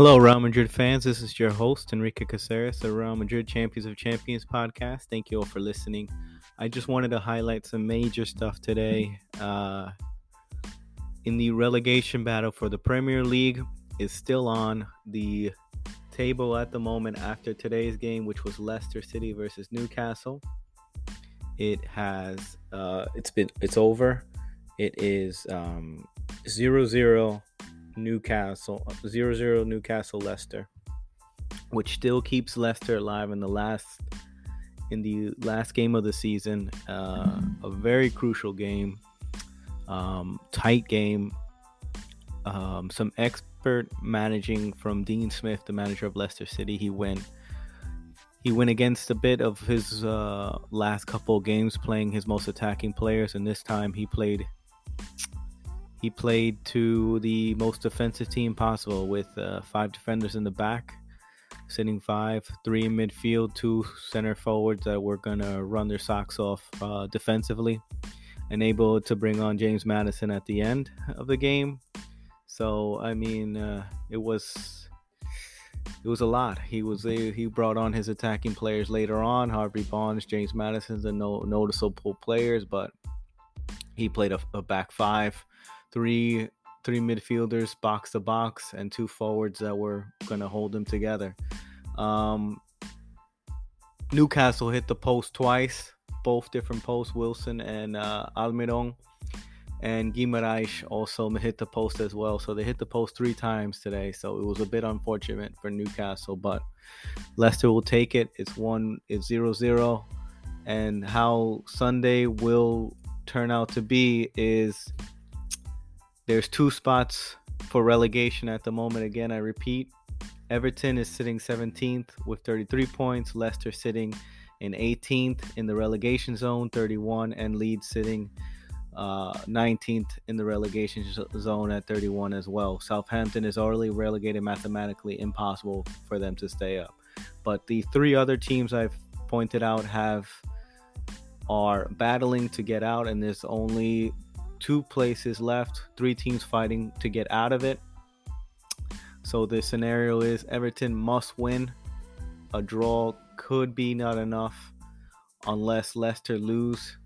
Hello, Real Madrid fans. This is your host, Enrique Caceres, the Real Madrid Champions of Champions podcast. Thank you all for listening. I just wanted to highlight some major stuff today. Uh, in the relegation battle for the Premier League is still on the table at the moment after today's game, which was Leicester City versus Newcastle. It has uh, it's been it's over. It is um, 0-0 Newcastle 0-0 Newcastle Leicester, which still keeps Leicester alive in the last in the last game of the season. Uh, a very crucial game, um, tight game. Um, some expert managing from Dean Smith, the manager of Leicester City. He went he went against a bit of his uh, last couple games playing his most attacking players, and this time he played he played to the most defensive team possible with uh, five defenders in the back, sitting five, three in midfield, two center forwards that were going to run their socks off uh, defensively, and able to bring on James Maddison at the end of the game. So, I mean, uh, it was it was a lot. He was he brought on his attacking players later on. Harvey Barnes, James Maddison's the no, noticeable players, but he played a, a back five three three midfielders box to box and two forwards that were going to hold them together. Um, Newcastle hit the post twice, both different posts, Wilson and uh, Almiron. And Guimaraes also hit the post as well. So they hit the post three times today. So it was a bit unfortunate for Newcastle, but Leicester will take it. It's one, it's zero zero. And how Sunday will turn out to be is there's two spots for relegation at the moment. Again, I repeat, Everton is sitting 17th with 33 points, Leicester sitting in 18th in the relegation zone, 31, and Leeds sitting uh, 19th in the relegation zone at 31 as well. Southampton is already relegated mathematically, impossible for them to stay up. But the three other teams I've pointed out have are battling to get out, and there's only two places left, three teams fighting to get out of it. So the scenario is Everton must win. A draw could be not enough. Unless Leicester lose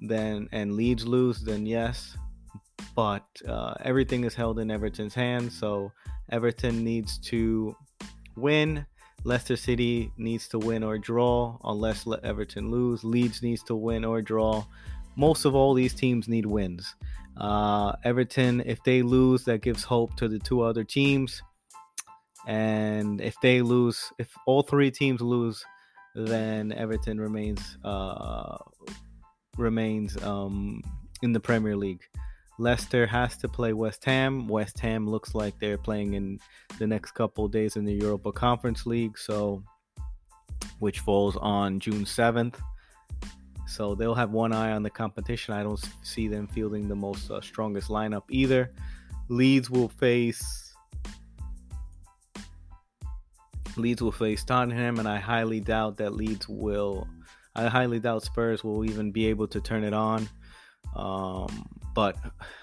then and Leeds lose then yes. But uh, everything is held in Everton's hands so Everton needs to win. Leicester City needs to win or draw unless Everton lose. Leeds needs to win or draw most of all these teams need wins. Uh, Everton, if they lose, that gives hope to the two other teams. And if they lose, if all three teams lose, then Everton remains uh, remains um, in the Premier League. Leicester has to play West Ham. West Ham looks like they're playing in the next couple days in the Europa Conference League, so which falls on June 7th. So they'll have one eye on the competition. I don't see them fielding the most uh, strongest lineup either. Leeds will face Leeds will face Tottenham, and I highly doubt that Leeds will. I highly doubt Spurs will even be able to turn it on. Um, but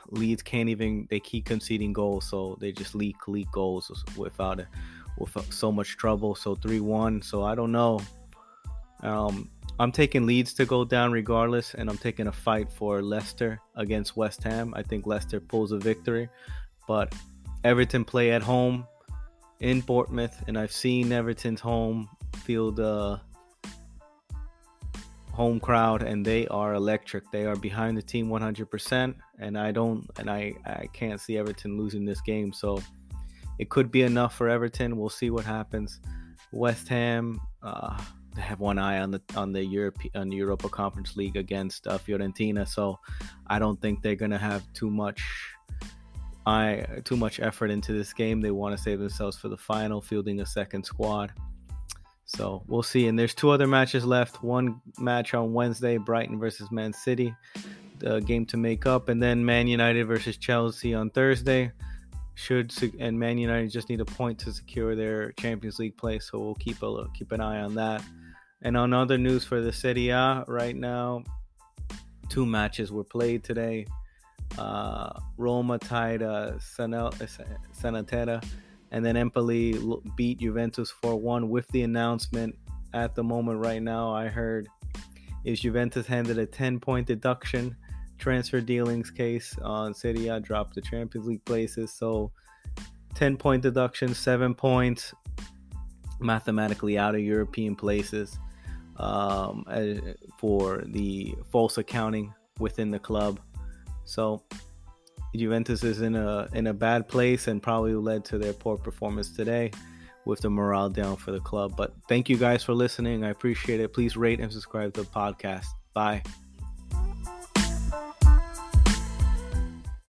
Leeds can't even. They keep conceding goals, so they just leak leak goals without it, with so much trouble. So three one. So I don't know. Um, I'm taking Leeds to go down regardless, and I'm taking a fight for Leicester against West Ham. I think Leicester pulls a victory, but Everton play at home in Bournemouth, and I've seen Everton's home field uh, home crowd, and they are electric. They are behind the team 100%, and I don't, and I, I can't see Everton losing this game. So it could be enough for Everton. We'll see what happens. West Ham. Uh, have one eye on the on the Europe on the Europa Conference League against uh, Fiorentina. So I don't think they're gonna have too much I too much effort into this game. They want to save themselves for the final, fielding a second squad. So we'll see. And there's two other matches left. One match on Wednesday, Brighton versus Man City, the game to make up, and then Man United versus Chelsea on Thursday. Should and Man United just need a point to secure their Champions League place, so we'll keep a look, keep an eye on that. And on other news for the Serie A right now, two matches were played today. Uh, Roma tied uh, Sanel- And then Empoli beat Juventus 4 1 with the announcement at the moment right now. I heard is Juventus handed a 10 point deduction transfer dealings case on Serie A, dropped the Champions League places. So 10 point deduction, seven points mathematically out of European places um, for the false accounting within the club. So Juventus is in a in a bad place and probably led to their poor performance today with the morale down for the club. But thank you guys for listening. I appreciate it. Please rate and subscribe to the podcast. Bye.